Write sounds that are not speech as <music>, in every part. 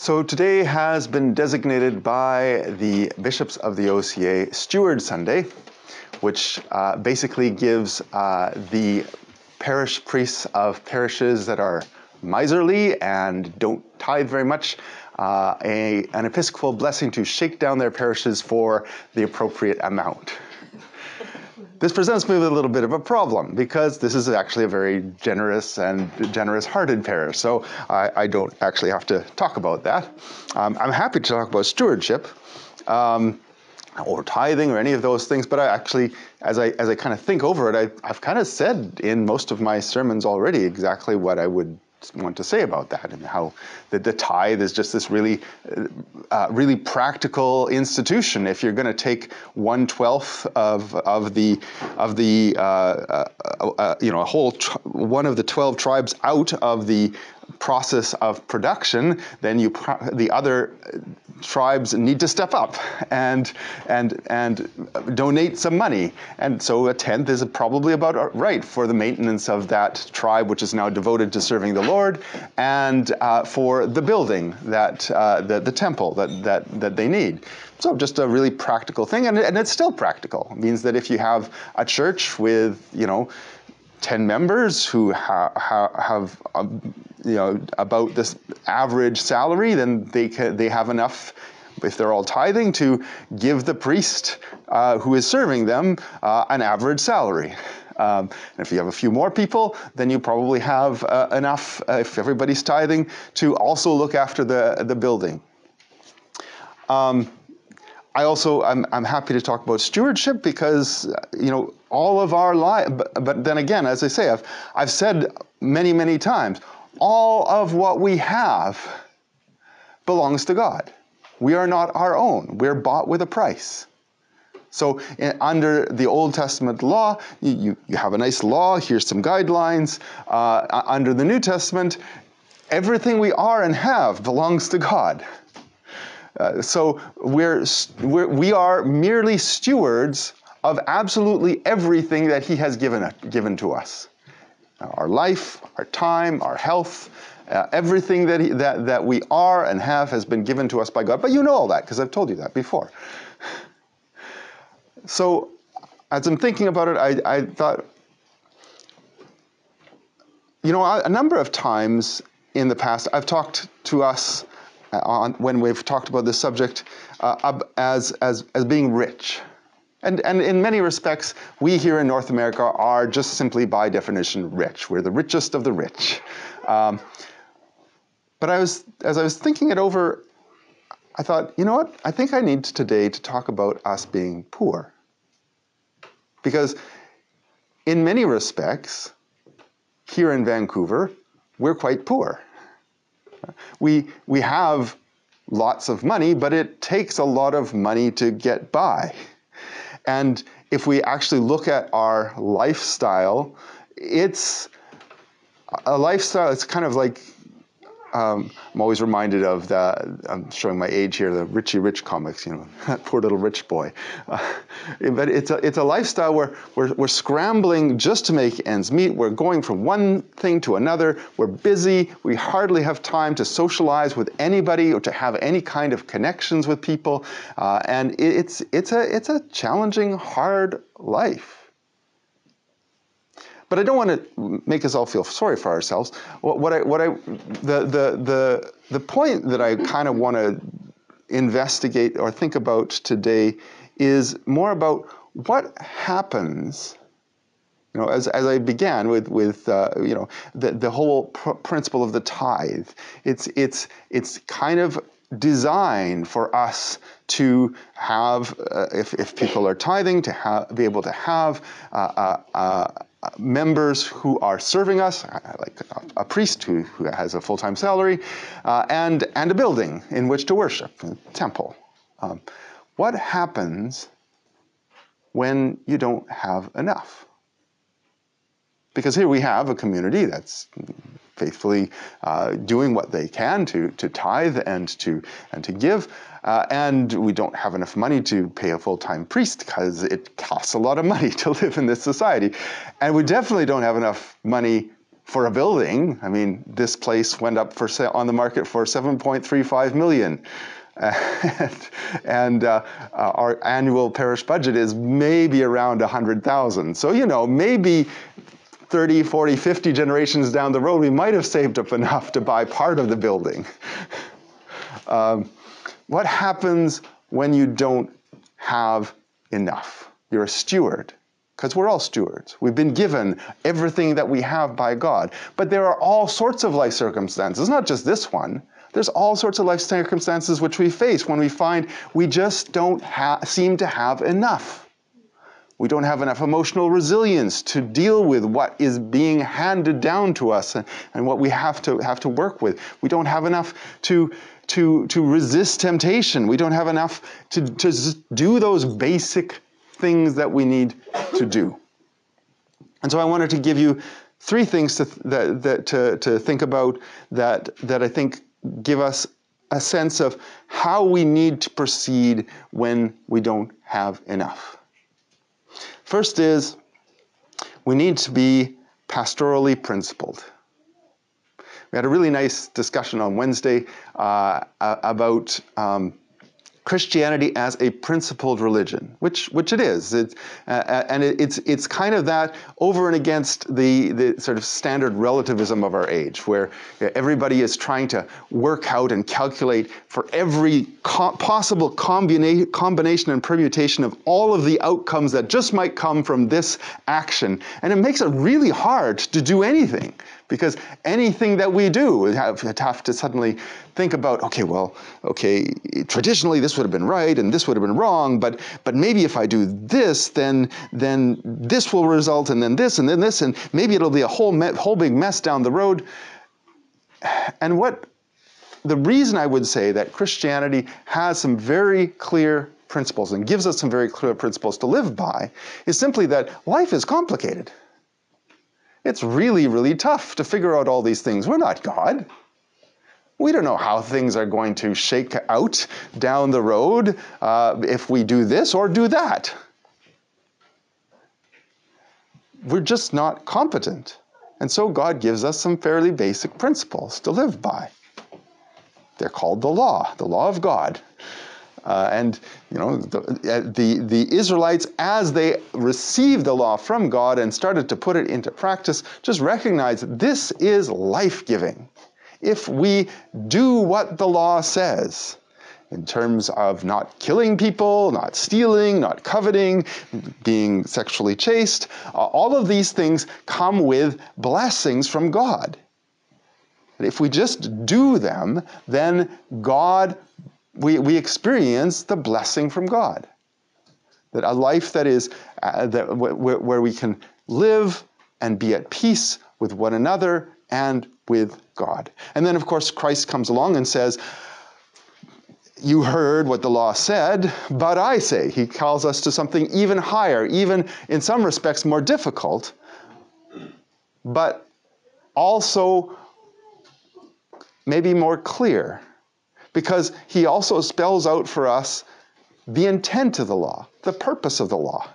So today has been designated by the bishops of the OCA Steward Sunday, which uh, basically gives uh, the parish priests of parishes that are miserly and don't tithe very much uh, a, an episcopal blessing to shake down their parishes for the appropriate amount. This presents me with a little bit of a problem because this is actually a very generous and generous hearted parish. So I, I don't actually have to talk about that. Um, I'm happy to talk about stewardship. Um, or tithing or any of those things, but I actually, as I as I kind of think over it, I, I've kind of said in most of my sermons already exactly what I would want to say about that and how the, the tithe is just this really, uh, really practical institution. If you're going to take one twelfth of of the of the uh, uh, uh you know a whole one of the twelve tribes out of the process of production, then you the other tribes need to step up and and and donate some money. And so a tenth is probably about right for the maintenance of that tribe, which is now devoted to serving the Lord, and uh, for the building that uh, the, the temple that that that they need. So just a really practical thing, and, and it's still practical. It means that if you have a church with you know 10 members who ha- ha- have um, you know about this average salary then they can, they have enough if they're all tithing to give the priest uh, who is serving them uh, an average salary um, and if you have a few more people, then you probably have uh, enough, uh, if everybody's tithing, to also look after the, the building. Um, I also I'm, I'm happy to talk about stewardship because you know all of our life. But, but then again, as I say, I've I've said many many times, all of what we have belongs to God. We are not our own. We're bought with a price. So in, under the Old Testament law, you, you, you, have a nice law, here's some guidelines. Uh, under the New Testament, everything we are and have belongs to God. Uh, so we're, we're, we are merely stewards of absolutely everything that He has given, given to us our life, our time, our health. Uh, everything that, he, that, that we are and have has been given to us by God. But you know all that because I've told you that before. <laughs> So, as I'm thinking about it, I, I thought, you know, a number of times in the past, I've talked to us uh, on, when we've talked about this subject uh, as, as, as being rich. And, and in many respects, we here in North America are just simply by definition rich. We're the richest of the rich. Um, but I was, as I was thinking it over, I thought, you know what? I think I need today to talk about us being poor. Because in many respects, here in Vancouver, we're quite poor. We, we have lots of money, but it takes a lot of money to get by. And if we actually look at our lifestyle, it's a lifestyle, it's kind of like um, I'm always reminded of the, I'm showing my age here, the Richie Rich comics, you know, that <laughs> poor little rich boy. Uh, but it's a, it's a lifestyle where we're, we're scrambling just to make ends meet. We're going from one thing to another. We're busy. We hardly have time to socialize with anybody or to have any kind of connections with people. Uh, and it's, it's, a, it's a challenging, hard life. But I don't want to make us all feel sorry for ourselves. What, what I, what I, the, the, the, the point that I kind of want to investigate or think about today is more about what happens you know, as, as I began with, with uh, you know, the, the whole pr- principle of the tithe, it's, it's, it's kind of designed for us to have, uh, if, if people are tithing, to have, be able to have uh, uh, uh members who are serving us, uh, like a, priest who, who, has a full time salary, uh, and, and a building in which to worship, a temple. Um, what happens when you don't have enough? Because here we have a community that's faithfully uh, doing what they can to, to tithe and to, and to give. Uh, and we don't have enough money to pay a full time priest because it costs a lot of money <laughs> to live in this society. And we definitely don't have enough money for a building. I mean, this place went up for on the market for 7.35 million. and, <laughs> and uh, uh, our annual parish budget is maybe around 100,000. So, you know, maybe 30, 40, 50 generations down the road, we might have saved up enough to buy part of the building. <laughs> um, what happens when you don't have enough? You're a steward because we're all stewards. We've been given everything that we have by God. But there are all sorts of life circumstances, not just this one. There's all sorts of life circumstances which we face when we find we just don't ha- seem to have enough. We don't have enough emotional resilience to deal with what is being handed down to us and, and what we have to have to work with. We don't have enough to to to resist temptation. We don't have enough to, to do those basic things that we need to do. And so I wanted to give you three things to, that, that, to, to think about that, that I think give us a sense of how we need to proceed when we don't have enough. First is we need to be pastorally principled. We had a really nice discussion on Wednesday uh, about um, Christianity as a principled religion, which which it is, it, uh, and it, it's it's kind of that over and against the the sort of standard relativism of our age, where everybody is trying to work out and calculate for every co- possible combina- combination and permutation of all of the outcomes that just might come from this action, and it makes it really hard to do anything because anything that we do we have, have to suddenly think about okay well okay traditionally this would have been right and this would have been wrong but but maybe if i do this then then this will result and then this and then this and maybe it'll be a whole me- whole big mess down the road. And what the reason i would say that christianity has some very clear principles and gives us some very clear principles to live by is simply that life is complicated it's really, really tough to figure out all these things. We're not God. We don't know how things are going to shake out down the road uh, if we do this or do that. We're just not competent. And so God gives us some fairly basic principles to live by. They're called the law, the law of God. Uh, and you know the, uh, the, the Israelites, as they received the law from God and started to put it into practice, just recognized this is life giving. If we do what the law says, in terms of not killing people, not stealing, not coveting, being sexually chaste, uh, all of these things come with blessings from God. If we just do them, then God we, we experience the blessing from God. That a life that is, uh, that where, where we can live and be at peace with one another and with God. And then, of course, Christ comes along and says, You heard what the law said, but I say. He calls us to something even higher, even in some respects more difficult, but also maybe more clear because he also spells out for us the intent of the law, the purpose of the law.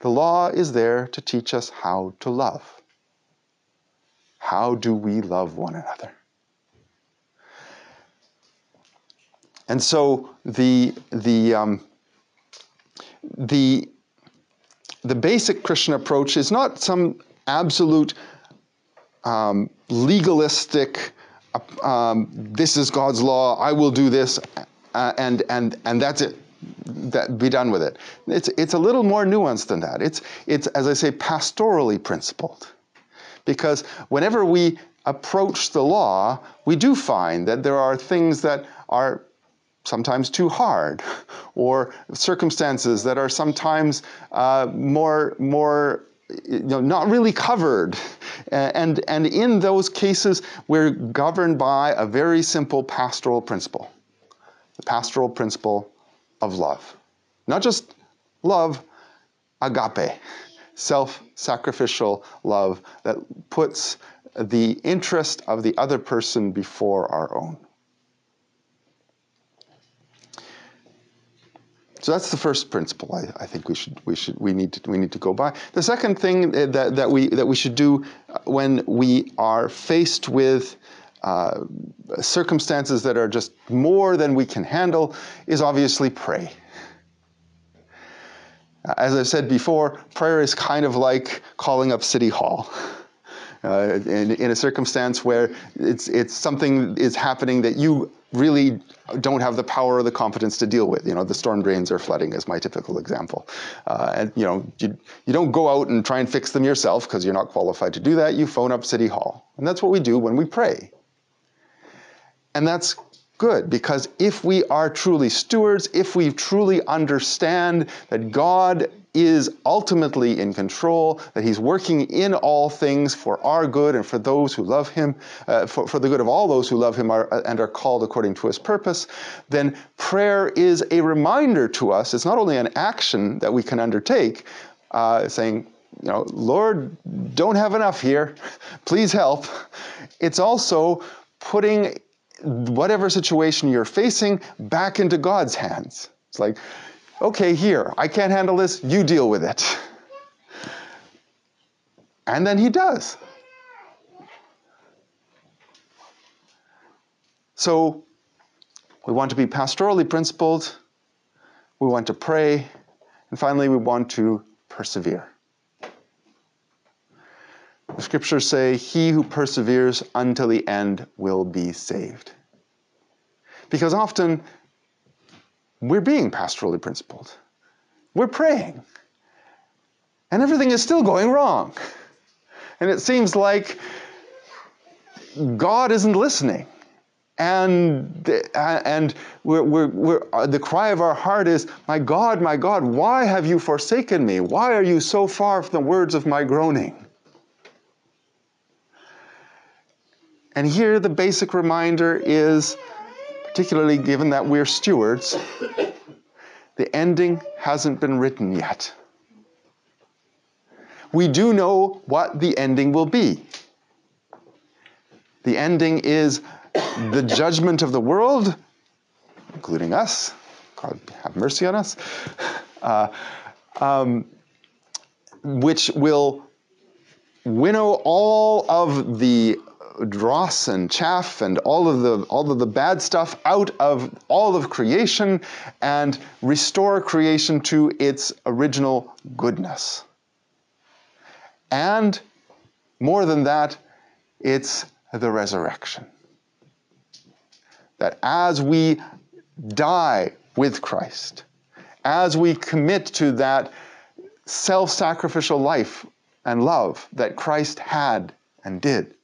The law is there to teach us how to love. How do we love one another? And so the, the, um, the, the basic Christian approach is not some absolute um, legalistic um, this is God's law, I will do this, uh, and, and, and that's it. That, be done with it. It's, it's a little more nuanced than that. It's, it's, as I say, pastorally principled. Because whenever we approach the law, we do find that there are things that are sometimes too hard, <laughs> or circumstances that are sometimes uh, more, more you know, not really covered. And, and in those cases, we're governed by a very simple pastoral principle the pastoral principle of love. Not just love, agape, self sacrificial love that puts the interest of the other person before our own. So that's the first principle I, I, think we should we should we need to we need to go by. The second thing that, that we that we should do when we are faced with uh, circumstances that are just more than we can handle is obviously pray. As I've said before, prayer is kind of like calling up City Hall. <laughs> Uh, in, in, a circumstance where it's, it's something is happening that you really don't have the power or the competence to deal with. You know, the storm drains are flooding is my typical example. Uh, and you know, you, you don't go out and try and fix them yourself because you're not qualified to do that. You phone up City Hall. And that's what we do when we pray. And that's good because if we are truly stewards, if we truly understand that God is ultimately in control, that He's working in all things for our good and for those who love Him, uh, for, for the good of all those who love Him are, uh, and are called according to His purpose, then prayer is a reminder to us. It's not only an action that we can undertake, uh, saying, you know, Lord, don't have enough here, <laughs> please help. It's also putting whatever situation you're facing back into God's hands. It's like, okay, here, I can't handle this, you deal with it. And then he does. So we want to be pastorally principled, we want to pray, and finally we want to persevere. The scriptures say, He who perseveres until the end will be saved. Because often we're being pastorally principled, we're praying, and everything is still going wrong. And it seems like God isn't listening. And, and we're, we're, we're, uh, the cry of our heart is, My God, my God, why have you forsaken me? Why are you so far from the words of my groaning? And here the basic reminder is, particularly given that we're stewards, the ending hasn't been written yet. We do know what the ending will be. The ending is the judgment of the world, including us. God have mercy on us. Uh, um, which will winnow all of the dross and chaff and all of the all of the bad stuff out of all of creation and restore creation to its original goodness. And more than that, it's the resurrection. That as we die with Christ, as we commit to that self sacrificial life and love that Christ had and did,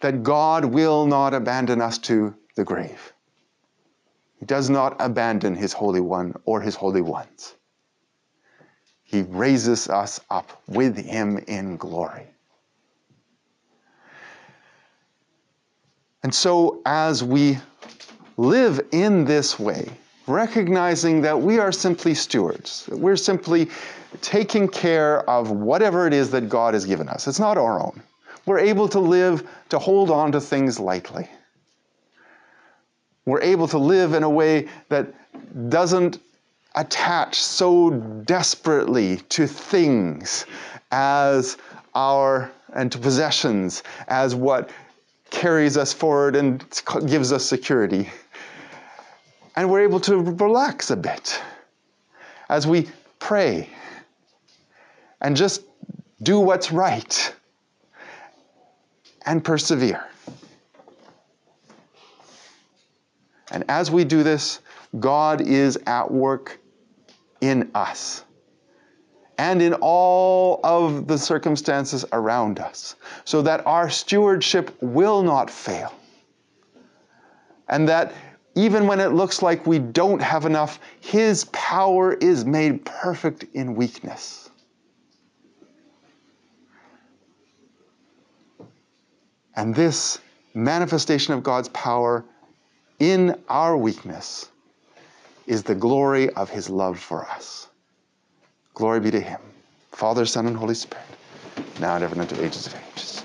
that God will not abandon us to the grave. He does not abandon his Holy One or his Holy Ones. He raises us up with him in glory. And so, as we live in this way, recognizing that we are simply stewards, that we're simply taking care of whatever it is that God has given us, it's not our own we're able to live, to hold on to things lightly. We're able to live in a way that doesn't attach so desperately to things as our and to possessions as what carries us forward and gives us security. And we're able to relax a bit as we pray and just do what's right and persevere. And as we do this, God is at work in us and in all of the circumstances around us, so that our stewardship will not fail. And that even when it looks like we don't have enough, His power is made perfect in weakness. And this manifestation of God's power in our weakness is the glory of his love for us. Glory be to him, Father, Son, and Holy Spirit, now and ever and unto ages of ages.